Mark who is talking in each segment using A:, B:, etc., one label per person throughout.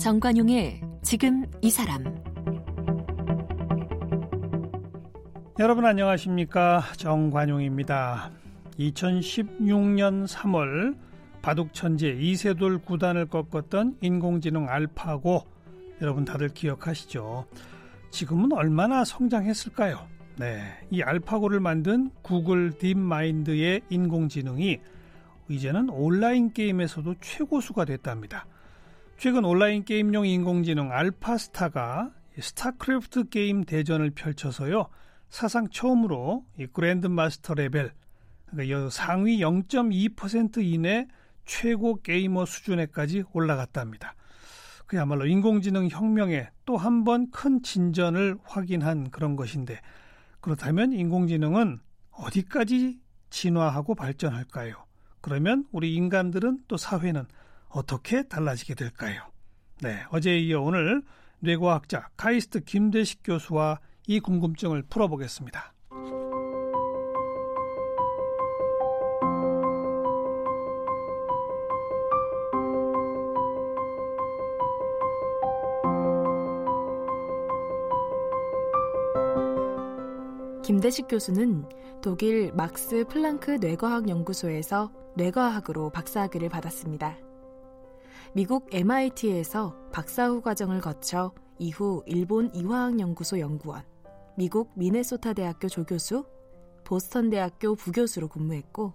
A: 정관용의 지금 이 사람
B: 여러분 안녕하십니까 정관용입니다. 2016년 3월 바둑 천재 이세돌 구단을 꺾었던 인공지능 알파고 여러분 다들 기억하시죠? 지금은 얼마나 성장했을까요? 네, 이 알파고를 만든 구글 딥마인드의 인공지능이 이제는 온라인 게임에서도 최고수가 됐답니다. 최근 온라인 게임용 인공지능 알파스타가 스타크래프트 게임 대전을 펼쳐서요. 사상 처음으로 이 grand master 레벨 그러니까 상위 0.2% 이내 최고 게이머 수준에까지 올라갔답니다. 그야말로 인공지능 혁명에 또 한 번 큰 진전을 확인한 그런 것인데 그렇다면 인공지능은 어디까지 진화하고 발전할까요? 그러면 우리 인간들은 또 사회는 어떻게 달라지게 될까요? 네, 어제에 이어 오늘 뇌과학자 카이스트 김대식 교수와 이 궁금증을 풀어보겠습니다.
C: 김대식 교수는 독일 막스 플랑크 뇌과학 연구소에서 뇌과학으로 박사학위를 받았습니다. 미국 MIT에서 박사후 과정을 거쳐 이후 일본 이화학연구소 연구원, 미국 미네소타 대학교 조교수, 보스턴 대학교 부교수로 근무했고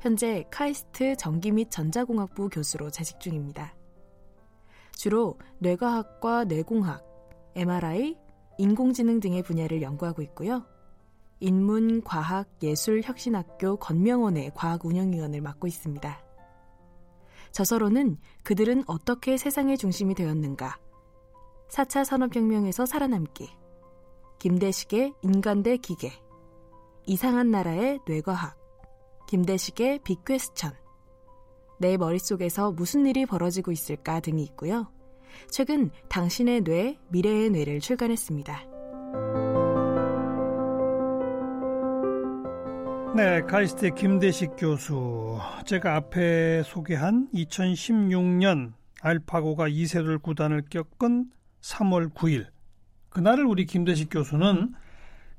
C: 현재 카이스트 전기 및 전자공학부 교수로 재직 중입니다. 주로 뇌과학과 뇌공학, MRI, 인공지능 등의 분야를 연구하고 있고요. 인문과학예술혁신학교 건명원의 과학운영위원을 맡고 있습니다. 저서로는 그들은 어떻게 세상의 중심이 되었는가, 4차 산업혁명에서 살아남기, 김대식의 인간 대 기계, 이상한 나라의 뇌과학, 김대식의 빅퀘스천, 내 머릿속에서 무슨 일이 벌어지고 있을까 등이 있고요. 최근 당신의 뇌, 미래의 뇌를 출간했습니다.
B: 네, 카이스트의 김대식 교수. 제가 앞에 소개한 2016년 알파고가 이세돌 구단을 겪은 3월 9일. 그날을 우리 김대식 교수는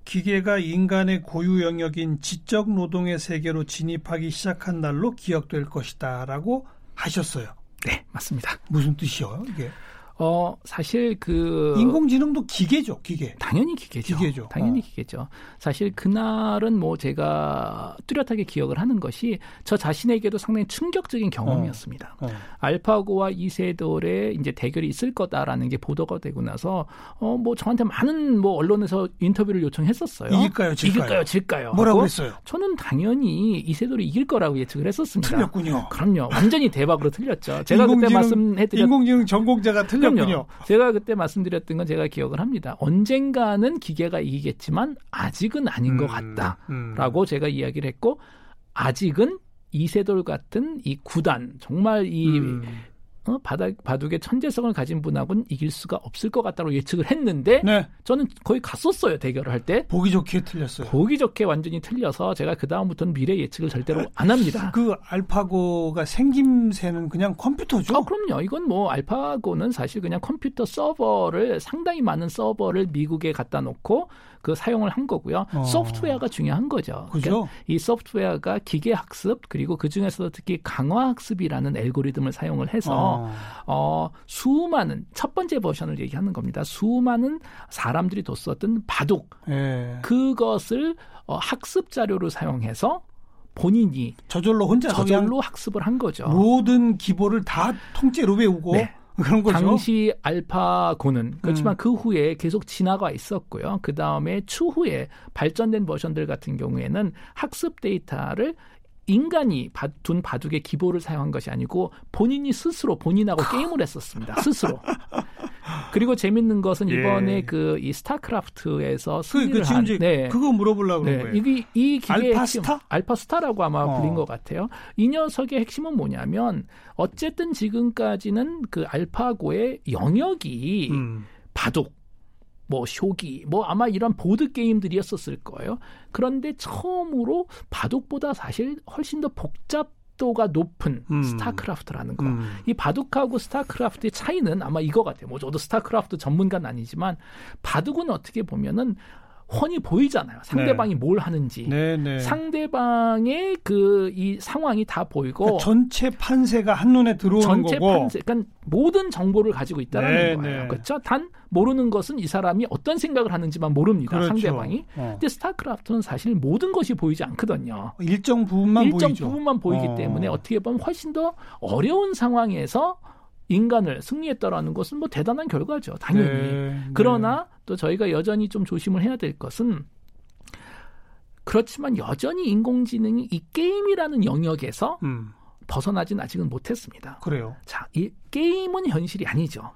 B: 기계가 인간의 고유 영역인 지적 노동의 세계로 진입하기 시작한 날로 기억될 것이다 라고 하셨어요.
D: 네, 맞습니다.
B: 무슨 뜻이요, 이게?
D: 어, 사실 그
B: 인공지능도 기계죠, 기계.
D: 당연히 기계죠.
B: 기계죠.
D: 당연히
B: 어.
D: 기계죠. 사실 그날은 뭐 제가 뚜렷하게 기억을 하는 것이 저 자신에게도 상당히 충격적인 경험이었습니다.
B: 어.
D: 알파고와 이세돌의 이제 대결이 있을 거다라는 게 보도가 되고 나서 어 뭐 저한테 많은 뭐 언론에서 인터뷰를 요청했었어요.
B: 이길까요, 질까요?
D: 이길까요, 질까요?
B: 뭐라고 그랬어요?
D: 저는 당연히 이세돌이 이길 거라고 예측을 했었습니다.
B: 틀렸군요.
D: 그럼요. 완전히 대박으로 틀렸죠. 제가 그때
B: 인공지능-
D: 말씀해드렸
B: 인공지능 전공자가 틀
D: 그럼요. 제가 그때 말씀드렸던 건 제가 기억을 합니다. 언젠가는 기계가 이기겠지만 아직은 아닌 것
B: 음,
D: 같다라고 제가 이야기를 했고 아직은 이세돌 같은 이 구단 정말 이
B: 음.
D: 어, 바닥, 바둑의 천재성을 가진 분하고는 이길 수가 없을 것 같다고 예측을 했는데
B: 네,
D: 저는 거의 갔었어요 대결을 할 때.
B: 보기 좋게 틀렸어요.
D: 보기 좋게 완전히 틀려서 제가 그 다음부터는 미래 예측을 절대로 안 합니다.
B: 그 알파고가 생김새는 그냥 컴퓨터죠.
D: 아, 그럼요. 이건 뭐 알파고는 사실 그냥 컴퓨터 서버를 상당히 많은 서버를 미국에 갖다 놓고 그 사용을 한 거고요.
B: 어.
D: 소프트웨어가 중요한 거죠.
B: 그죠?
D: 그러니까 이 소프트웨어가 기계 학습 그리고 그 중에서도 특히 강화 학습이라는 알고리즘을 사용을 해서
B: 어.
D: 어, 수많은 첫 번째 버전을 얘기하는 겁니다. 수많은 사람들이 뒀었던 바둑
B: 예.
D: 그것을 어, 학습 자료로 사용해서 본인이
B: 저절로 혼자
D: 저절로 학습을 한 거죠.
B: 모든 기보를 다 통째로 외우고
D: 네.
B: 그런 거죠.
D: 당시 알파고는 그렇지만
B: 음.
D: 그 후에 계속 진화가 있었고요. 그 다음에 추후에 발전된 버전들 같은 경우에는 학습 데이터를 인간이 바- 둔 바둑의 기보를 사용한 것이 아니고 본인이 스스로 본인하고 게임을 했었습니다. 스스로. 그리고 재밌는 것은
B: 예.
D: 이번에 그이 스타크래프트에서
B: 그,
D: 승리를
B: 그 지금
D: 한 네.
B: 그거 물어보려고 그런
D: 네,
B: 거예요.
D: 이게 이 기계의
B: 알파스타?
D: 핵심, 알파스타라고 아마
B: 어.
D: 불린 것 같아요. 이 녀석의 핵심은 뭐냐면 어쨌든 지금까지는 그 알파고의 영역이
B: 음.
D: 바둑, 뭐 쇼기, 뭐 아마 이런 보드 게임들이었었을 거예요. 그런데 처음으로 바둑보다 사실 훨씬 더 복잡 난이도가 높은
B: 음.
D: 스타크래프트라는 거.
B: 음.
D: 이 바둑하고 스타크래프트의 차이는 아마 이거 같아요. 뭐 저도 스타크래프트 전문가는 아니지만 바둑은 어떻게 보면은 훤히 보이잖아요. 상대방이 뭘 하는지.
B: 네, 네.
D: 상대방의 그 이 상황이 다 보이고
B: 그러니까 전체 판세가 한눈에 들어오는
D: 전체
B: 거고.
D: 판세, 그러니까 모든 정보를 가지고 있다는
B: 네,
D: 거예요.
B: 네.
D: 그렇죠? 단 모르는 것은 이 사람이 어떤 생각을 하는지만 모릅니다.
B: 그렇죠.
D: 상대방이.
B: 어.
D: 근데 스타크래프트는 사실 모든 것이 보이지 않거든요.
B: 일정 부분만
D: 일정
B: 보이죠.
D: 부분만 보이기
B: 어.
D: 때문에 어떻게 보면 훨씬 더 어려운 상황에서 인간을 승리했다라는 것은 뭐 대단한 결과죠. 당연히.
B: 네,
D: 그러나 또 저희가 여전히 좀 조심을 해야 될 것은 그렇지만 여전히 인공지능이 이 게임이라는 영역에서
B: 네. 음,
D: 벗어나진 아직은 못했습니다.
B: 그래요.
D: 자, 이 게임은 현실이 아니죠.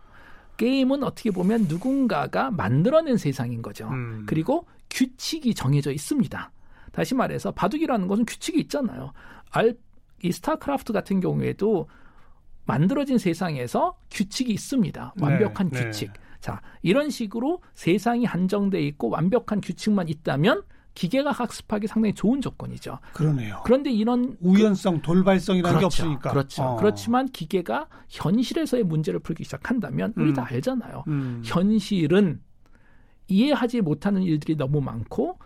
D: 게임은 어떻게 보면 누군가가 만들어낸 세상인 거죠.
B: 음.
D: 그리고 규칙이 정해져 있습니다. 다시 말해서 바둑이라는 것은 규칙이 있잖아요. 알, 이 스타크래프트 같은 경우에도 만들어진 세상에서 규칙이 있습니다.
B: 네,
D: 완벽한
B: 네.
D: 규칙. 자, 이런 식으로 세상이 한정돼 있고 완벽한 규칙만 있다면 기계가 학습하기 상당히 좋은 조건이죠.
B: 그러네요.
D: 그런데 이런
B: 우연성, 돌발성이라는 게
D: 그렇죠.
B: 없으니까.
D: 그렇죠.
B: 어.
D: 그렇지만 기계가 현실에서의 문제를 풀기 시작한다면 우리
B: 음.
D: 다 알잖아요.
B: 음.
D: 현실은 이해하지 못하는 일들이 너무 많고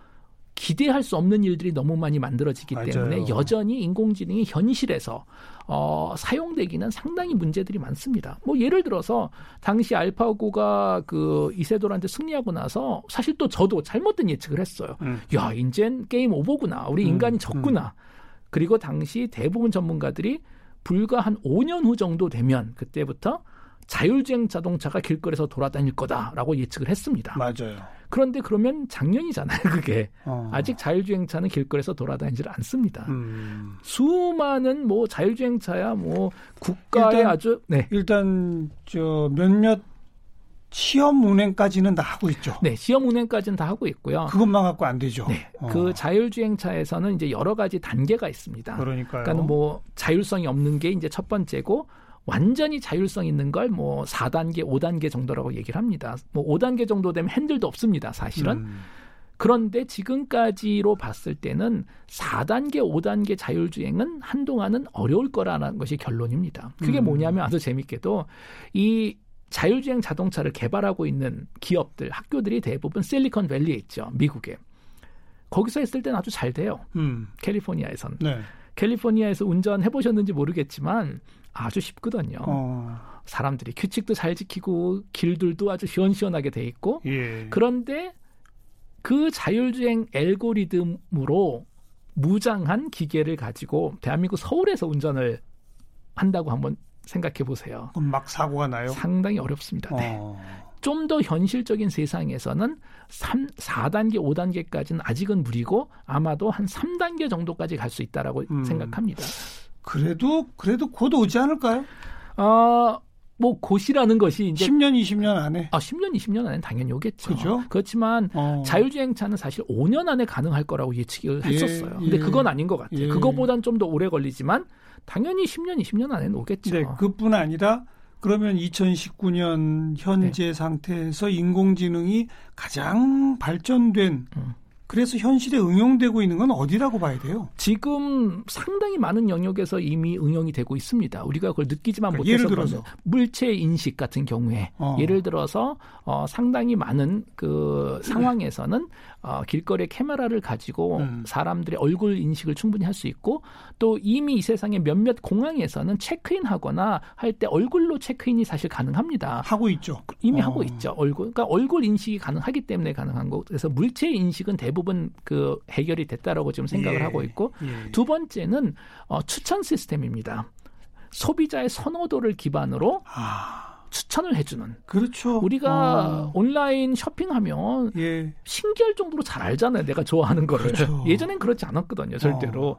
D: 기대할 수 없는 일들이 너무 많이 만들어지기
B: 맞아요.
D: 때문에 여전히 인공지능이 현실에서 어, 사용되기는 상당히 문제들이 많습니다. 뭐 예를 들어서 당시 알파고가 그 이세돌한테 승리하고 나서 사실 또 저도 잘못된 예측을 했어요.
B: 음.
D: 야, 인젠 게임 오버구나. 우리
B: 음,
D: 인간이 졌구나. 그리고 당시 대부분 전문가들이 불과 한 5년 후 정도 되면 그때부터 자율주행 자동차가 길거리에서 돌아다닐 거다라고 예측을 했습니다.
B: 맞아요.
D: 그런데 그러면 작년이잖아요, 그게.
B: 어.
D: 아직 자율주행차는 길거리에서 돌아다니질 않습니다.
B: 음.
D: 수많은 뭐 자율주행차야 뭐 국가의
B: 일단-
D: 아주 네.
B: 일단 저 몇몇 시험 운행까지는 다 하고 있죠.
D: 네, 시험 운행까지는 다 하고 있고요.
B: 그것만 갖고 안 되죠.
D: 네,
B: 어.
D: 그 자율주행차에서는 이제 여러 가지 단계가 있습니다.
B: 그러니까요.
D: 그러니까 뭐 자율성이 없는 게 이제 첫 번째고 완전히 자율성 있는 걸 뭐 4단계, 5단계 정도라고 얘기를 합니다. 뭐 5단계 정도 되면 핸들도 없습니다, 사실은.
B: 음.
D: 그런데 지금까지로 봤을 때는 4단계, 5단계 자율주행은 한동안은 어려울 거라는 것이 결론입니다. 그게
B: 음.
D: 뭐냐면 아주 재밌게도 이 자율주행 자동차를 개발하고 있는 기업들, 학교들이 대부분 실리콘밸리에 있죠. 미국에. 거기서 했을 때는 아주 잘 돼요.
B: 음.
D: 캘리포니아에선.
B: 네.
D: 캘리포니아에서 운전해 보셨는지 모르겠지만 아주 쉽거든요.
B: 어.
D: 사람들이 규칙도 잘 지키고 길들도 아주 시원시원하게 돼 있고
B: 예.
D: 그런데 그 자율주행 알고리즘으로 무장한 기계를 가지고 대한민국 서울에서 운전을 한다고 한번 생각해 보세요.
B: 그럼 막 사고가 나요?
D: 상당히 어렵습니다. 네.
B: 어.
D: 좀더 현실적인 세상에서는 3, 4단계, 5단계까지는 아직은 무리고 아마도 한 3단계 정도까지 갈 수 있다라고
B: 음.
D: 생각합니다.
B: 그래도 그래도 곧 오지 않을까요?
D: 어, 뭐 곧이라는 것이 이제
B: 10년, 20년 안에.
D: 아, 10년, 20년 안에 당연히 오겠죠.
B: 그죠?
D: 그렇지만
B: 어.
D: 자율주행차는 사실 5년 안에 가능할 거라고 예측을
B: 예,
D: 했었어요. 근데
B: 예.
D: 그건 아닌 것 같아요.
B: 예.
D: 그거보단 좀 더 오래 걸리지만 당연히 10년, 20년 안에는 오겠죠.
B: 네, 그뿐 아니라 그러면 2019년 현재
D: 네.
B: 상태에서 인공지능이 가장 발전된
D: 음.
B: 그래서 현실에 응용되고 있는 건 어디라고 봐야 돼요?
D: 지금 상당히 많은 영역에서 이미 응용이 되고 있습니다. 우리가 그걸 느끼지만
B: 그러니까
D: 못해서
B: 예를 들어서?
D: 물체 인식 같은 경우에
B: 어.
D: 예를 들어서 어, 상당히 많은 그 상황에서는 어, 길거리에 카메라를 가지고
B: 음.
D: 사람들의 얼굴 인식을 충분히 할 수 있고 또 이미 이 세상의 몇몇 공항에서는 체크인 하거나 할 때 얼굴로 체크인이 사실 가능합니다.
B: 하고 있죠.
D: 이미
B: 어.
D: 하고 있죠. 얼굴. 그러니까 얼굴 인식이 가능하기 때문에 가능한 거. 그래서 물체 인식은 대부분 그 해결이 됐다라고 지금 생각을
B: 예,
D: 하고 있고
B: 예.
D: 두 번째는 어, 추천 시스템입니다. 소비자의 선호도를 기반으로
B: 아,
D: 추천을 해주는.
B: 그렇죠.
D: 우리가
B: 어.
D: 온라인 쇼핑하면
B: 예.
D: 신기할 정도로 잘 알잖아요. 내가 좋아하는 거를.
B: 그렇죠.
D: 예전엔 그렇지 않았거든요. 절대로.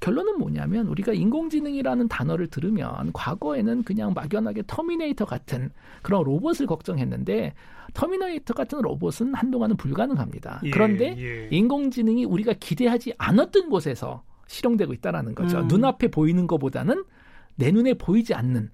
D: 결론은 뭐냐면 우리가 인공지능이라는 단어를 들으면 과거에는 그냥 막연하게 터미네이터 같은 그런 로봇을 걱정했는데 터미네이터 같은 로봇은 한동안은 불가능합니다.
B: 예,
D: 그런데
B: 예.
D: 인공지능이 우리가 기대하지 않았던 곳에서 실용되고 있다라는 거죠.
B: 음.
D: 눈앞에 보이는 것보다는 내 눈에 보이지 않는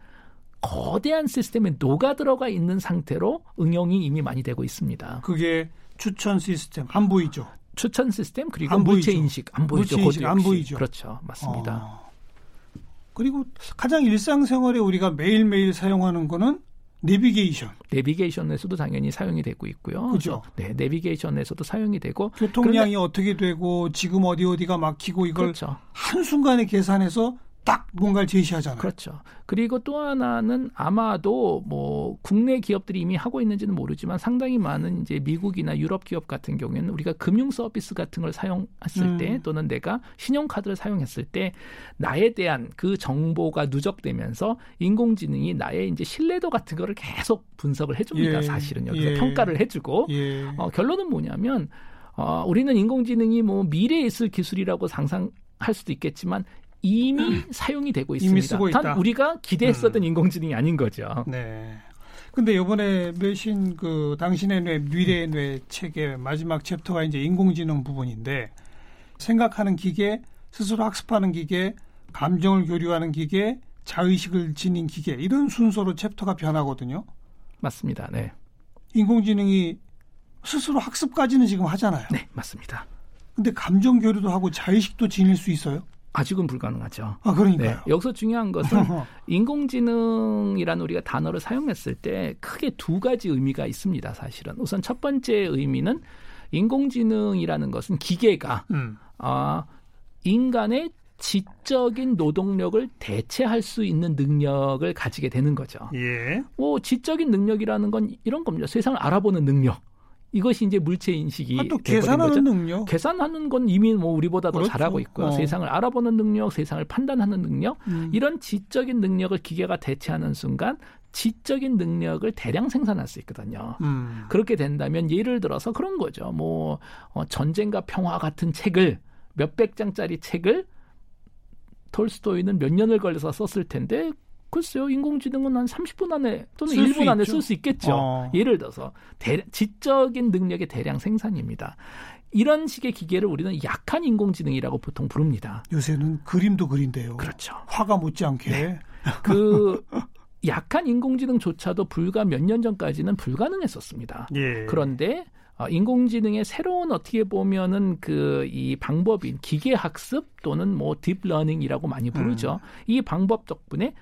D: 거대한 시스템에 녹아 들어가 있는 상태로 응용이 이미 많이 되고 있습니다.
B: 그게 추천 시스템 안 보이죠.
D: 추천 시스템 그리고
B: 안
D: 물체. 인식 안 보이죠.
B: 물체 인식
D: 그것도
B: 안
D: 역시.
B: 보이죠.
D: 그렇죠, 맞습니다.
B: 어. 그리고 가장 일상생활에 우리가 매일매일 사용하는 거는 내비게이션.
D: 내비게이션에서도 당연히 사용이 되고 있고요.
B: 그죠.
D: 네, 내비게이션에서도 사용이 되고
B: 교통량이 어떻게 되고 지금 어디 어디가 막히고 이걸
D: 그렇죠.
B: 한순간에 계산해서 딱 뭔가를 제시하잖아요.
D: 그렇죠. 그리고 또 하나는 아마도 뭐 국내 기업들이 이미 하고 있는지는 모르지만 상당히 많은 이제 미국이나 유럽 기업 같은 경우에는 우리가 금융 서비스 같은 걸 사용했을
B: 음.
D: 때 또는 내가 신용카드를 사용했을 때 나에 대한 그 정보가 누적되면서 인공지능이 나의 이제 신뢰도 같은 거를 계속 분석을 해줍니다.
B: 예.
D: 사실은 여기서
B: 예.
D: 평가를 해주고
B: 예.
D: 어, 결론은 뭐냐면 어, 우리는 인공지능이 뭐 미래에 있을 기술이라고 상상 할 수도 있겠지만 이미 사용이 되고 있습니다.
B: 이미 쓰고 있다.
D: 단 우리가 기대했었던
B: 음.
D: 인공지능이 아닌 거죠.
B: 네. 근데 요번에 매신 그 당신의 뇌 미래의 뇌 책의 마지막 챕터가 이제 인공지능 부분인데 생각하는 기계, 스스로 학습하는 기계, 감정을 교류하는 기계, 자의식을 지닌 기계 이런 순서로 챕터가 변하거든요.
D: 맞습니다. 네,
B: 인공지능이 스스로 학습까지는 지금 하잖아요.
D: 네 맞습니다.
B: 근데 감정 교류도 하고 자의식도 지닐 수 있어요?
D: 아직은 불가능하죠.
B: 아
D: 네,
B: 그러니까요.
D: 여기서 중요한 것은 인공지능이라는 우리가 단어를 사용했을 때 크게 두 가지 의미가 있습니다. 사실은 우선 첫 번째 의미는 인공지능이라는 것은 기계가
B: 음.
D: 아, 인간의 지적인 노동력을 대체할 수 있는 능력을 가지게 되는 거죠.
B: 예.
D: 뭐 지적인 능력이라는 건 이런 겁니다. 세상을 알아보는 능력. 이것이 이제 물체 인식이
B: 아, 또 계산하는
D: 거죠.
B: 능력.
D: 계산하는 건 이미 뭐 우리보다 더
B: 그렇죠.
D: 잘하고 있고요.
B: 어.
D: 세상을 알아보는 능력, 세상을 판단하는 능력,
B: 음.
D: 이런 지적인 능력을 기계가 대체하는 순간 지적인 능력을 대량 생산할 수 있거든요.
B: 음.
D: 그렇게 된다면 예를 들어서 그런 거죠. 뭐 어, 전쟁과 평화 같은 책을 몇백 장짜리 책을 톨스토이는 몇 년을 걸려서 썼을 텐데 글쎄요 인공지능은 한 30분 안에 또는
B: 쓸수
D: 1분 안에. 쓸 수 있겠죠.
B: 어.
D: 예를 들어서 대, 지적인 능력의 대량 생산입니다. 이런 식의 기계를 우리는 약한 인공지능이라고 보통 부릅니다.
B: 요새는 그림도 그린대요.
D: 그렇죠.
B: 화가 못지않게.
D: 네. 그 약한 인공지능조차도 불과 몇 년 전까지는 불가능했었습니다.
B: 예.
D: 그런데 어, 인공지능의 새로운 어떻게 보면은 그 이 방법인 기계 학습 또는 뭐 deep learning이라고 많이 부르죠.
B: 음.
D: 이 방법 덕분에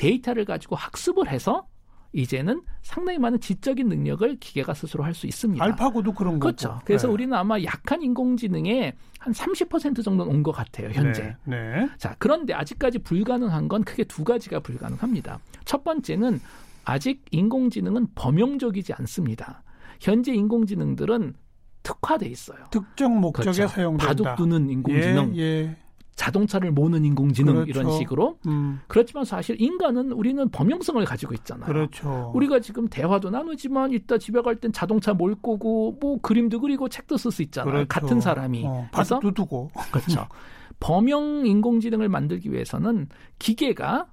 D: 데이터를 가지고 학습을 해서 이제는 상당히 많은 지적인 능력을 기계가 스스로 할 수 있습니다.
B: 알파고도 그런 거고.
D: 그렇죠. 그래서
B: 네.
D: 우리는 아마 약한 인공지능의 한 30% 정도는 온 것 같아요, 현재.
B: 네. 네.
D: 자, 그런데 아직까지 불가능한 건 크게 두 가지가 불가능합니다. 첫 번째는 아직 인공지능은 범용적이지 않습니다. 현재 인공지능들은 특화돼 있어요.
B: 특정 목적에
D: 그렇죠.
B: 사용된다.
D: 바둑 두는 인공지능,
B: 예, 예.
D: 자동차를 모는 인공지능
B: 그렇죠.
D: 이런 식으로.
B: 음,
D: 그렇지만 사실 인간은 우리는 범용성을 가지고 있잖아요.
B: 그렇죠.
D: 우리가 지금 대화도 나누지만 이따 집에 갈 땐 자동차 몰 거고 뭐 그림도 그리고 책도 쓸 수 있잖아요.
B: 그렇죠.
D: 같은 사람이.
B: 어,
D: 그래서
B: 두고.
D: 그렇죠. 범용 인공지능을 만들기 위해서는 기계가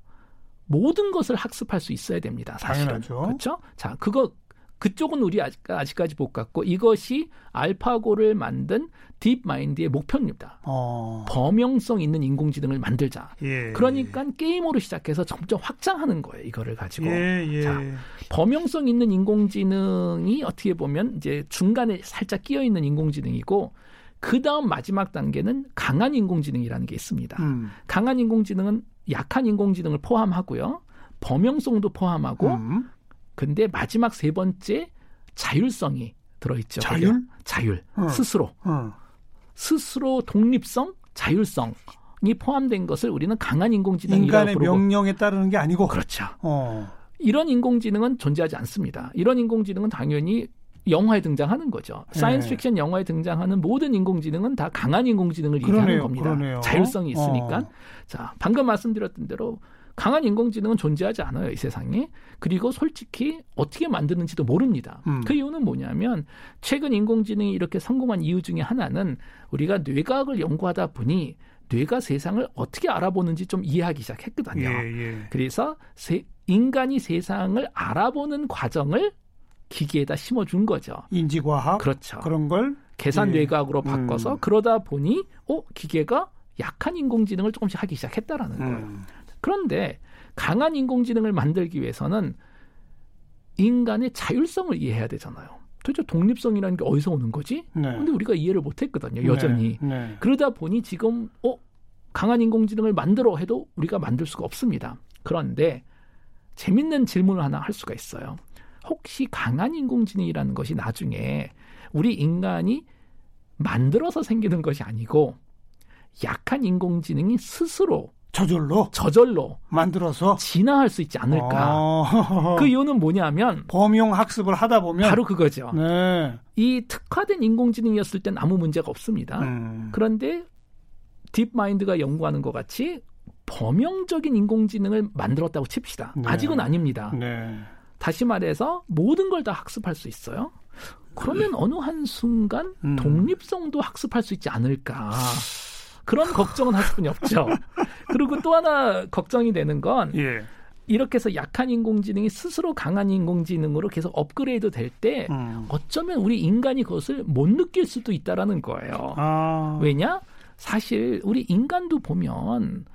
D: 모든 것을 학습할 수 있어야 됩니다. 사실은.
B: 당연하죠.
D: 그렇죠? 자, 그거 그쪽은 우리 아직, 아직까지 못 갔고 이것이 알파고를 만든 딥마인드의 목표입니다.
B: 어.
D: 범용성 있는 인공지능을 만들자.
B: 예.
D: 그러니까 게임으로 시작해서 점점 확장하는 거예요. 이거를 가지고.
B: 예, 예.
D: 자, 범용성 있는 인공지능이 어떻게 보면 이제 중간에 살짝 끼어 있는 인공지능이고 그 다음 마지막 단계는 강한 인공지능이라는 게 있습니다.
B: 음.
D: 강한 인공지능은 약한 인공지능을 포함하고요. 범용성도 포함하고
B: 음.
D: 근데 마지막 세 번째 자율성이 들어있죠.
B: 자율?
D: 자율.
B: 어.
D: 스스로.
B: 어.
D: 스스로 독립성, 자율성 이 포함된 것을 우리는 강한 인공지능이라고
B: 인간의
D: 부르고
B: 명령에 따르는 게 아니고.
D: 그렇죠.
B: 어.
D: 이런 인공지능은 존재하지 않습니다. 이런 인공지능은 당연히 영화에 등장하는 거죠.
B: 네.
D: 사이언스 픽션 영화에 등장하는 모든 인공지능은 다 강한 인공지능을 얘기하는
B: 그러네요.
D: 겁니다.
B: 그러네요.
D: 자율성이 있으니까.
B: 어.
D: 자, 방금 말씀드렸던 대로 강한 인공지능은 존재하지 않아요, 이 세상에. 그리고 솔직히 어떻게 만드는지도 모릅니다.
B: 음.
D: 그 이유는 뭐냐면 최근 인공지능이 이렇게 성공한 이유 중에 하나는 우리가 뇌과학을 연구하다 보니 뇌가 세상을 어떻게 알아보는지 좀 이해하기 시작했거든요.
B: 예, 예.
D: 그래서 세- 인간이 세상을 알아보는 과정을 기계에다 심어준 거죠.
B: 인지과학
D: 그렇죠.
B: 그런 걸
D: 계산
B: 예.
D: 뇌과학으로 바꿔서
B: 음.
D: 그러다 보니 어 기계가 약한 인공지능을 조금씩 하기 시작했다라는 거예요.
B: 음.
D: 그런데 강한 인공지능을 만들기 위해서는 인간의 자율성을 이해해야 되잖아요. 도대체 독립성이라는 게 어디서 오는 거지?
B: 네.
D: 근데 우리가 이해를 못 했거든요. 여전히.
B: 네. 네.
D: 그러다 보니 지금 어 강한 인공지능을 만들어 해도 우리가 만들 수가 없습니다. 그런데 재밌는 질문을 하나 할 수가 있어요. 혹시 강한 인공지능이라는 것이 나중에 우리 인간이 만들어서 생기는 것이 아니고 약한 인공지능이 스스로
B: 저절로
D: 저절로
B: 만들어서
D: 진화할 수 있지 않을까.
B: 어...
D: 그 이유는 뭐냐면
B: 범용 학습을 하다 보면
D: 바로 그거죠.
B: 네.
D: 이 특화된 인공지능이었을 땐 아무 문제가 없습니다.
B: 음.
D: 그런데 딥마인드가 연구하는 것 같이 범용적인 인공지능을 만들었다고 칩시다.
B: 네.
D: 아직은 아닙니다.
B: 네.
D: 다시 말해서 모든 걸 다 학습할 수 있어요. 그러면 어느 한 순간
B: 음.
D: 독립성도 학습할 수 있지 않을까. 그런 걱정은 할 수뿐이 없죠. 그리고 또 하나 걱정이 되는 건
B: 예.
D: 이렇게 해서 약한 인공지능이 스스로 강한 인공지능으로 계속 업그레이드 될때
B: 음.
D: 어쩌면 우리 인간이 그것을 못 느낄 수도 있다라는 거예요.
B: 아.
D: 왜냐? 사실 우리 인간도 보면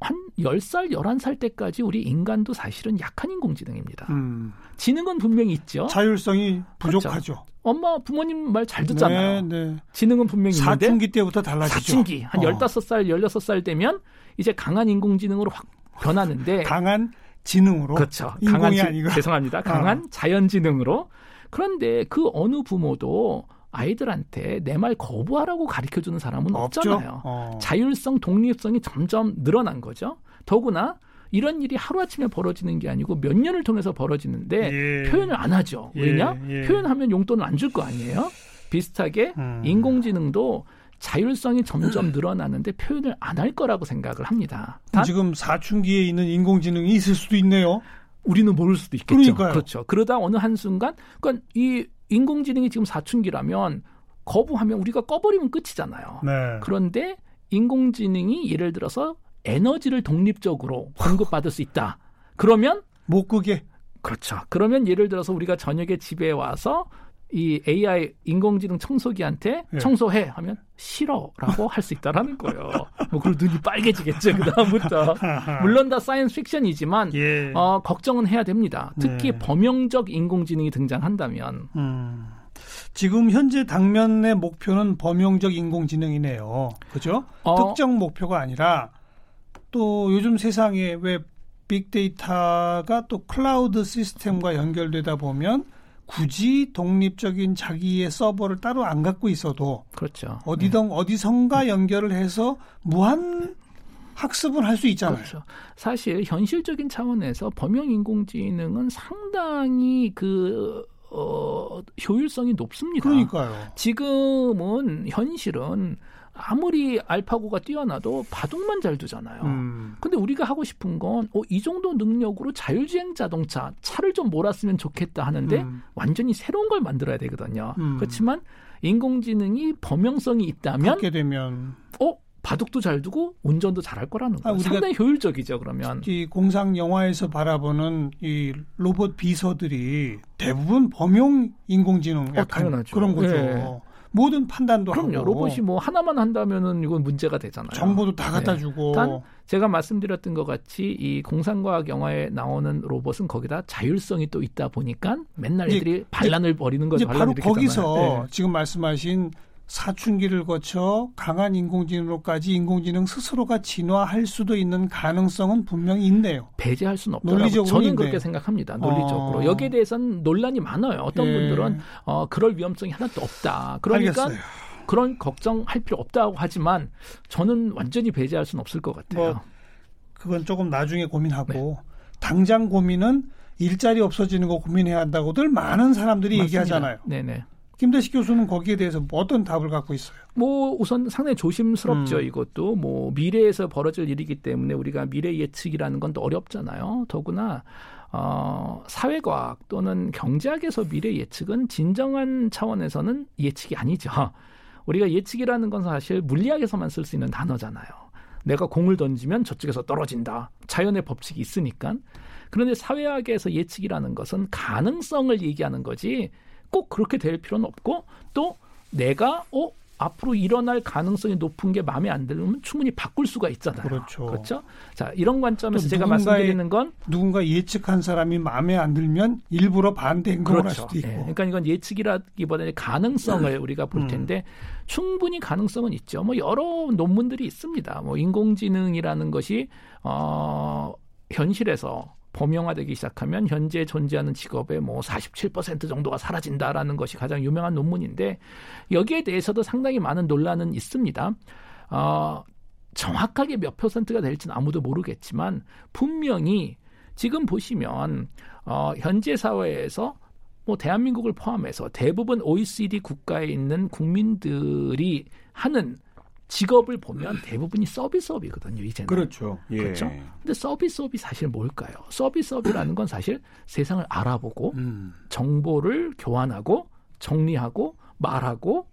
D: 한 10살, 11살 때까지 우리 인간도 사실은 약한 인공지능입니다.
B: 음.
D: 지능은 분명히 있죠.
B: 자율성이 부족하죠.
D: 엄마, 부모님 말 잘 듣잖아요.
B: 네, 네.
D: 지능은 분명히 있는데
B: 사춘기 때부터 달라지죠.
D: 사춘기 한
B: 어.
D: 15살, 16살 되면 이제 강한 인공지능으로 확 변하는데
B: 강한 지능으로
D: 그렇죠. 강한 지-
B: 아니고
D: 죄송합니다. 강한 자연지능으로. 그런데 그 어느 부모도 아이들한테 내 말 거부하라고 가르쳐 주는 사람은. 없잖아요.
B: 어.
D: 자율성, 독립성이 점점 늘어난 거죠. 더구나 이런 일이 하루아침에 벌어지는 게 아니고 몇 년을 통해서 벌어지는데
B: 예.
D: 표현을 안 하죠.
B: 예,
D: 왜냐?
B: 예.
D: 표현하면 용돈을 안 줄 거 아니에요? 비슷하게
B: 음.
D: 인공지능도 자율성이 점점 늘어나는데 표현을 안 할 거라고 생각을 합니다. 단
B: 지금 사춘기에 있는 인공지능이 있을 수도 있네요.
D: 우리는 모를 수도 있겠죠.
B: 그러니까요.
D: 그렇죠. 그러다 어느 한순간 그러니까 이 인공지능이 지금 사춘기라면 거부하면 우리가 꺼버리면 끝이잖아요.
B: 네.
D: 그런데 인공지능이 예를 들어서 에너지를 독립적으로 공급받을 수 있다. 그러면
B: 못 끄게.
D: 그렇죠. 그러면 예를 들어서 우리가 저녁에 집에 와서 이 AI 인공지능 청소기한테
B: 예.
D: 청소해 하면 싫어라고 할 수 있다라는 거예요. 뭐 그리고 눈이 빨개지겠죠 그 다음부터. 물론 다 사이언스 픽션이지만
B: 예.
D: 어, 걱정은 해야 됩니다. 특히
B: 네.
D: 범용적 인공지능이 등장한다면
B: 음. 지금 현재 당면의 목표는 범용적 인공지능이네요. 그죠?
D: 어,
B: 특정 목표가 아니라 또 요즘 세상에 왜 빅데이터가 또 클라우드 시스템과 연결되다 보면 굳이 독립적인 자기의 서버를 따로 안 갖고 있어도
D: 그렇죠.
B: 어디든 어디선가 연결을 해서 무한 학습을 할 수 있잖아요.
D: 그렇죠. 사실 현실적인 차원에서 범용 인공지능은 상당히 그 어, 효율성이 높습니다.
B: 그러니까요.
D: 지금은 현실은 아무리 알파고가 뛰어나도 바둑만 잘 두잖아요.
B: 음.
D: 근데 우리가 하고 싶은 건, 어, 이 정도 능력으로 자율주행 자동차, 차를 좀 몰았으면 좋겠다 하는데,
B: 음.
D: 완전히 새로운 걸 만들어야 되거든요.
B: 음.
D: 그렇지만, 인공지능이 범용성이 있다면,
B: 갖게 되면
D: 어, 바둑도 잘 두고, 운전도 잘할 거라는
B: 아,
D: 거예요.
B: 우리가
D: 상당히 효율적이죠, 그러면.
B: 이 공상 영화에서 바라보는 이 로봇 비서들이 대부분 범용 인공지능
D: 어, 당연하죠.
B: 그런 거죠.
D: 예.
B: 모든 판단도
D: 그럼요.
B: 하고
D: 로봇이 뭐 하나만 한다면은 이건 문제가 되잖아요.
B: 정보도 다 갖다
D: 네.
B: 주고
D: 단 제가 말씀드렸던 것 같이 이 공상과학 영화에 나오는 로봇은 거기다 자율성이 또 있다 보니까 맨날
B: 이제-
D: 애들이 반란을 벌이는 거죠.
B: 바로 거기서 지금 말씀하신 사춘기를 거쳐 강한 인공지능으로까지 인공지능 스스로가 진화할 수도 있는 가능성은 분명히 있네요.
D: 배제할 수는 없다고
B: 논리적으로
D: 저는
B: 있네.
D: 그렇게 생각합니다. 논리적으로
B: 어.
D: 여기에 대해서는 논란이 많아요. 어떤
B: 예.
D: 분들은 어, 그럴 위험성이 하나도 없다. 그러니까
B: 알겠어요.
D: 그런 걱정할 필요 없다고 하지만 저는 완전히 배제할 수는 없을 것 같아요.
B: 뭐, 그건 조금 나중에 고민하고
D: 네.
B: 당장 고민은 일자리 없어지는 거 고민해야 한다고들 많은 사람들이
D: 맞습니다.
B: 얘기하잖아요.
D: 네네.
B: 김대식 교수는 거기에 대해서 어떤 답을 갖고 있어요?
D: 뭐 우선 상당히 조심스럽죠
B: 음.
D: 이것도. 뭐 미래에서 벌어질 일이기 때문에 우리가 미래 예측이라는 건 또 어렵잖아요. 더구나 어, 사회과학 또는 경제학에서 미래 예측은 진정한 차원에서는 예측이 아니죠. 우리가 예측이라는 건 사실 물리학에서만 쓸 수 있는 단어잖아요. 내가 공을 던지면 저쪽에서 떨어진다. 자연의 법칙이 있으니까. 그런데 사회학에서 예측이라는 것은 가능성을 얘기하는 거지 꼭 그렇게 될 필요는 없고 또 내가 어 앞으로 일어날 가능성이 높은 게 마음에 안 들면 충분히 바꿀 수가 있잖아요.
B: 그렇죠.
D: 그렇죠? 자, 이런 관점에서 제가 말씀드리는 건
B: 누군가 예측한 사람이 마음에 안 들면 일부러 반대 행동을 할 수도 있고.
D: 예, 그러니까 이건 예측이라기보다는 가능성을 우리가 볼
B: 음.
D: 텐데 충분히 가능성은 있죠. 뭐 여러 논문들이 있습니다. 뭐 인공지능이라는 것이 어 현실에서 범용화되기 시작하면 현재 존재하는 직업의 뭐 47% 정도가 사라진다라는 것이 가장 유명한 논문인데 여기에 대해서도 상당히 많은 논란은 있습니다. 어, 정확하게 몇 퍼센트가 될지는 아무도 모르겠지만 분명히 지금 보시면 어, 현재 사회에서 뭐 대한민국을 포함해서 대부분 OECD 국가에 있는 국민들이 하는 직업을 보면 대부분이 서비스업이거든요. 이제는.
E: 그렇죠. 예.
D: 그렇죠. 근데 서비스업이 사실 뭘까요? 서비스업이라는 건 사실 세상을 알아보고
B: 음.
D: 정보를 교환하고 정리하고 말하고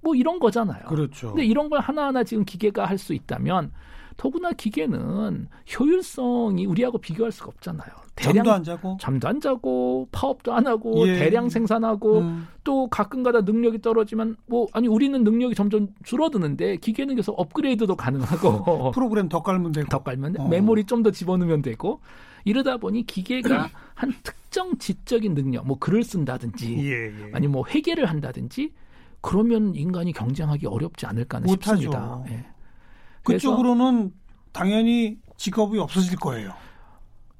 D: 뭐 이런 거잖아요.
B: 그렇죠.
D: 근데 이런 걸 하나하나 지금 기계가 할 수 있다면 더구나 기계는 효율성이 우리하고 비교할 수가 없잖아요.
B: 잠도 안 자고.
D: 잠도 안 자고 파업도 안 하고
B: 예.
D: 대량 생산하고
B: 음.
D: 또 가끔가다 능력이 떨어지면 뭐 아니 우리는 능력이 점점 줄어드는데 기계는 계속 업그레이드도 가능하고
B: 프로그램 더 깔면 되고.
D: 더 깔면
B: 어.
D: 메모리 좀 더 집어넣으면 되고 이러다 보니 기계가 한 특정 지적인 능력 뭐 글을 쓴다든지
B: 예, 예.
D: 아니 뭐 회계를 한다든지 그러면 인간이 경쟁하기 어렵지 않을까. 싶습니다. 예.
B: 그쪽으로는 당연히 직업이 없어질 거예요.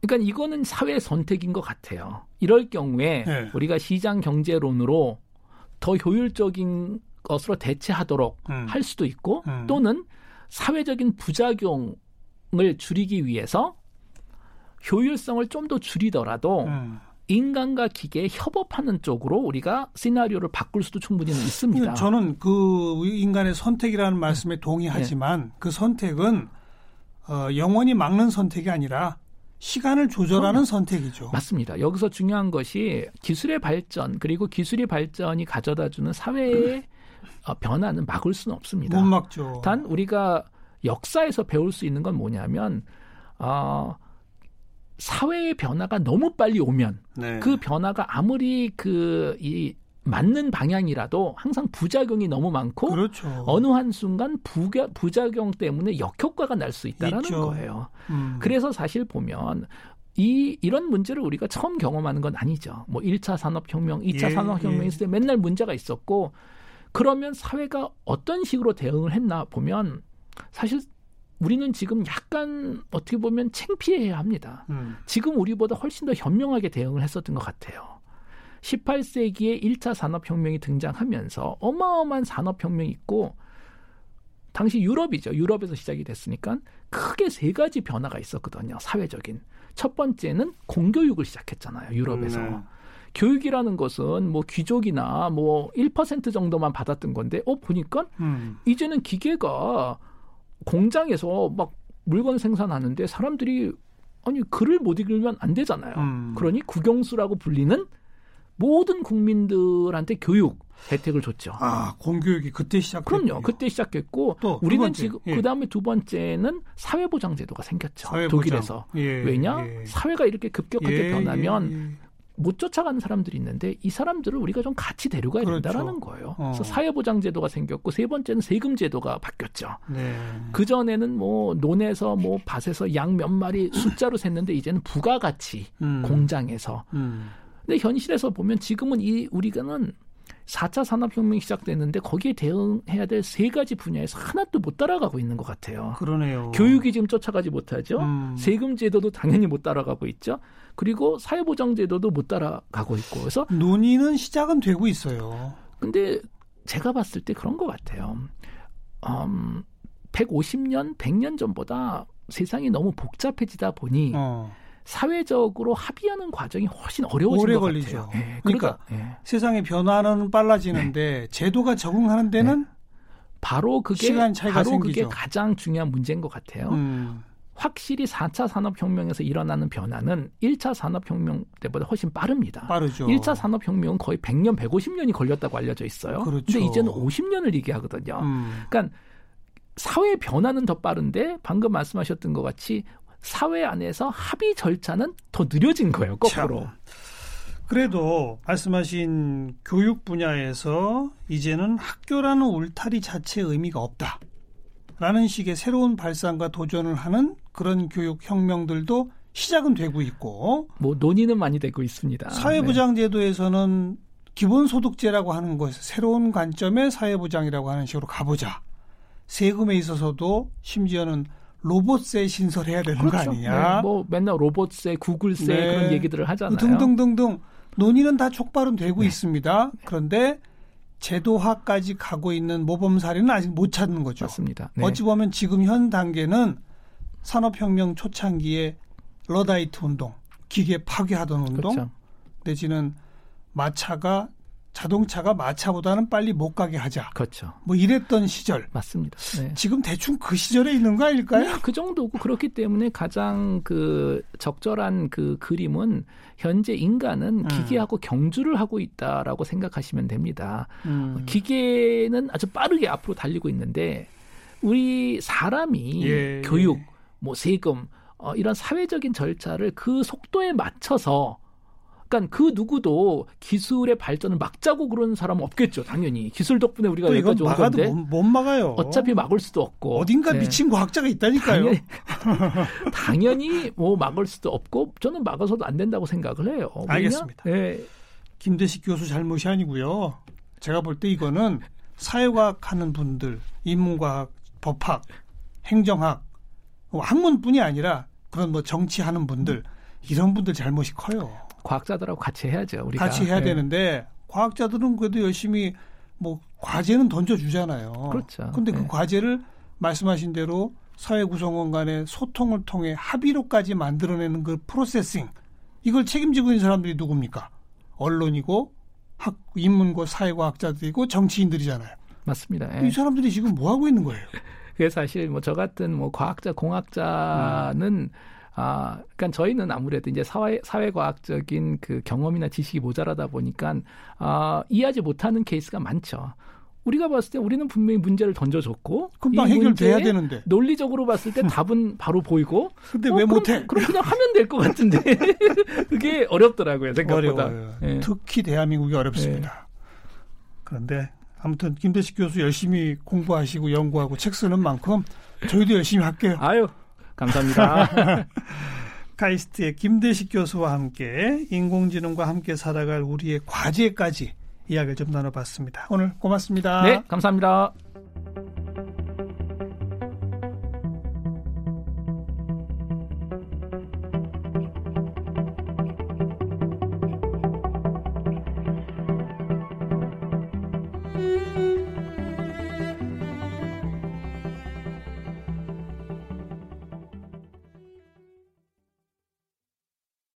D: 그러니까 이거는 사회 선택인 것 같아요. 이럴 경우에
B: 네.
D: 우리가 시장 경제론으로 더 효율적인 것으로 대체하도록
B: 음.
D: 할 수도 있고
B: 음.
D: 또는 사회적인 부작용을 줄이기 위해서 효율성을 좀 더 줄이더라도
B: 음.
D: 인간과 기계에 협업하는 쪽으로 우리가 시나리오를 바꿀 수도 충분히는 있습니다.
B: 저는 그 인간의 선택이라는 말씀에 동의하지만 그 선택은 어, 영원히 막는 선택이 아니라 시간을 조절하는 선택이죠.
D: 맞습니다. 여기서 중요한 것이 기술의 발전 그리고 기술의 발전이 가져다주는 사회의 어, 변화는 막을 수는 없습니다.
B: 못 막죠.
D: 단 우리가 역사에서 배울 수 있는 건 뭐냐면 어, 사회의 변화가 너무 빨리 오면
B: 네.
D: 그 변화가 아무리 그 이 맞는 방향이라도 항상 부작용이 너무 많고
B: 그렇죠.
D: 어느 한 순간 부가, 부작용 때문에 역효과가 날 수 있다라는
B: 있죠.
D: 거예요.
B: 음.
D: 그래서 사실 보면 이 이런 문제를 우리가 처음 경험하는 건 아니죠. 뭐 1차 산업혁명, 2차
B: 예,
D: 산업혁명
B: 예.
D: 있을 때 맨날 문제가 있었고 그러면 사회가 어떤 식으로 대응을 했나 보면 사실 우리는 지금 약간 어떻게 보면 창피해야 합니다.
B: 음.
D: 지금 우리보다 훨씬 더 현명하게 대응을 했었던 것 같아요. 18세기에 1차 산업혁명이 등장하면서 어마어마한 산업혁명이 있고 당시 유럽이죠. 유럽에서 시작이 됐으니까 크게 세 가지 변화가 있었거든요. 사회적인. 첫 번째는 공교육을 시작했잖아요. 유럽에서.
B: 네.
D: 교육이라는 것은 뭐 귀족이나 뭐 1% 정도만 받았던 건데 어 보니까
B: 음.
D: 이제는 기계가 공장에서 막 물건 생산하는데 사람들이 아니 글을 못 읽으면 안 되잖아요.
B: 음.
D: 그러니 국영수라고 불리는 모든 국민들한테 교육 혜택을 줬죠.
B: 아 공교육이 그때 시작.
D: 그럼요. 그때 시작했고
B: 또두
D: 우리는
B: 번째,
D: 지금
B: 예.
D: 그 다음에 두 번째는 사회보장 제도가 생겼죠.
B: 사회보장.
D: 독일에서.
B: 예,
D: 왜냐?
B: 예.
D: 사회가 이렇게 급격하게
B: 예,
D: 변하면
B: 예, 예.
D: 못 쫓아가는 사람들이 있는데 이 사람들을 우리가 좀 같이 데려가야
B: 그렇죠.
D: 된다라는 거예요.
B: 어.
D: 그래서 사회보장 제도가 생겼고 세 번째는 세금 제도가 바뀌었죠.
B: 네.
D: 그 전에는 뭐 논에서 뭐 밭에서 양 몇 마리 숫자로 셌는데 이제는 부가가치
B: 음.
D: 공장에서.
B: 음.
D: 근데 현실에서 보면 지금은 이 우리가는 4차 산업혁명이 시작됐는데 거기에 대응해야 될 세 가지 분야에서 하나도 못 따라가고 있는 것 같아요.
B: 그러네요.
D: 교육이 지금 쫓아가지 못하죠.
B: 음.
D: 세금 제도도 당연히 못 따라가고 있죠. 그리고 사회보장 제도도 못 따라가고 있고. 그래서
B: 논의는 시작은 되고 있어요.
D: 근데 제가 봤을 때 그런 것 같아요. 음, 150년, 100년 전보다 세상이 너무 복잡해지다 보니
B: 어.
D: 사회적으로 합의하는 과정이 훨씬 어려워진
B: 오래
D: 것
B: 걸리죠.
D: 같아요. 예,
B: 그러니까
D: 예.
B: 세상의 변화는 빨라지는데 제도가 적응하는 데는
D: 바로 그게
B: 시간 차이가
D: 바로 그게
B: 생기죠.
D: 가장 중요한 문제인 것 같아요.
B: 음.
D: 확실히 4차 산업혁명에서 일어나는 변화는 1차 산업혁명 때보다 훨씬 빠릅니다.
B: 빠르죠.
D: 1차 산업혁명은 거의 100년, 150년이 걸렸다고 알려져 있어요.
B: 그렇죠.
D: 근데 이제는 50년을 얘기하거든요.
B: 음.
D: 그러니까 사회 변화는 더 빠른데 방금 말씀하셨던 것 같이 사회 안에서 합의 절차는 더 느려진 거예요. 거꾸로.
B: 참. 그래도 말씀하신 교육 분야에서 이제는 학교라는 울타리 자체의 의미가 없다. 라는 식의 새로운 발상과 도전을 하는 그런 교육 혁명들도 시작은 되고 있고
D: 뭐 논의는 많이 되고 있습니다.
B: 사회보장제도에서는 기본소득제라고 하는 것에서 새로운 관점의 사회보장이라고 하는 식으로 가보자. 세금에 있어서도 심지어는 로봇세 신설해야 되는
D: 그렇죠.
B: 거 아니냐.
D: 네, 뭐 맨날 로봇세, 구글세
B: 네.
D: 그런 얘기들을 하잖아요.
B: 등등등등 논의는 다 촉발은 되고
D: 네.
B: 있습니다. 그런데 제도화까지 가고 있는 모범 사례는 아직 못 찾는 거죠.
D: 맞습니다. 네.
B: 어찌 보면 지금 현 단계는 산업혁명 초창기에 러다이트 운동, 기계 파괴하던 운동,
D: 그렇죠.
B: 내지는 마차가 자동차가 마차보다는 빨리 못 가게 하자.
D: 그렇죠.
B: 뭐 이랬던 시절.
D: 맞습니다. 네.
B: 지금 대충 그 시절에 있는 거 아닐까요?
D: 네, 그 정도고 그렇기 때문에 가장 그 적절한 그 그림은 현재 인간은
B: 음.
D: 기계하고 경주를 하고 있다라고 생각하시면 됩니다.
B: 음.
D: 기계는 아주 빠르게 앞으로 달리고 있는데 우리 사람이
B: 예.
D: 교육, 뭐 세금 어, 이런 사회적인 절차를 그 속도에 맞춰서 그러니까 그 누구도 기술의 발전을 막자고 그러는 사람은 없겠죠. 당연히 기술 덕분에 우리가 여기까지 온 건데
B: 못, 못 막아요.
D: 어차피 막을 수도 없고
B: 어딘가
D: 네.
B: 미친 과학자가 있다니까요.
D: 당연히, 당연히 뭐 막을 수도 없고 저는 막아서도 안 된다고 생각을 해요. 왜냐?
B: 알겠습니다.
D: 네,
B: 김대식 교수 잘못이 아니고요. 제가 볼 때 이거는 사회과학 하는 분들, 인문과학, 법학, 행정학, 뭐 학문뿐이 아니라 그런 뭐 정치하는 분들 이런 분들 잘못이 커요.
D: 과학자들하고 같이 해야죠. 우리가
B: 같이 해야
D: 네.
B: 되는데 과학자들은 그래도 열심히 뭐 과제는 던져주잖아요.
D: 그렇죠.
B: 근데 그
D: 네.
B: 과제를 말씀하신 대로 사회 구성원 간의 소통을 통해 합의로까지 만들어내는 그 프로세싱 이걸 책임지고 있는 사람들이 누굽니까? 언론이고 학 인문고 사회과학자들이고 정치인들이잖아요.
D: 맞습니다. 예.
B: 이 사람들이 지금 뭐 하고 있는 거예요?
D: 그래서 사실 뭐 저 같은 뭐 과학자, 공학자는 아, 그러니까 저희는 아무래도 이제 사회 사회과학적인 그 경험이나 지식이 모자라다 보니까 아, 이해하지 못하는 케이스가 많죠. 우리가 봤을 때 우리는 분명히 문제를 던져줬고
B: 금방
D: 이
B: 해결돼야 되는데.
D: 논리적으로 봤을 때 답은 바로 보이고
B: 근데
D: 어,
B: 왜 못해?
D: 그럼 그냥 하면 될 것 같은데 그게 어렵더라고요 생각보다.
B: 어려워요.
D: 예.
B: 특히 대한민국이 어렵습니다. 그런데 아무튼 김대식 교수 열심히 공부하시고 연구하고 책 쓰는 만큼 저희도 열심히 할게요.
D: 아유 감사합니다.
B: 카이스트의 김대식 교수와 함께 인공지능과 함께 살아갈 우리의 과제까지 이야기를 좀 나눠봤습니다. 오늘 고맙습니다.
D: 네 감사합니다.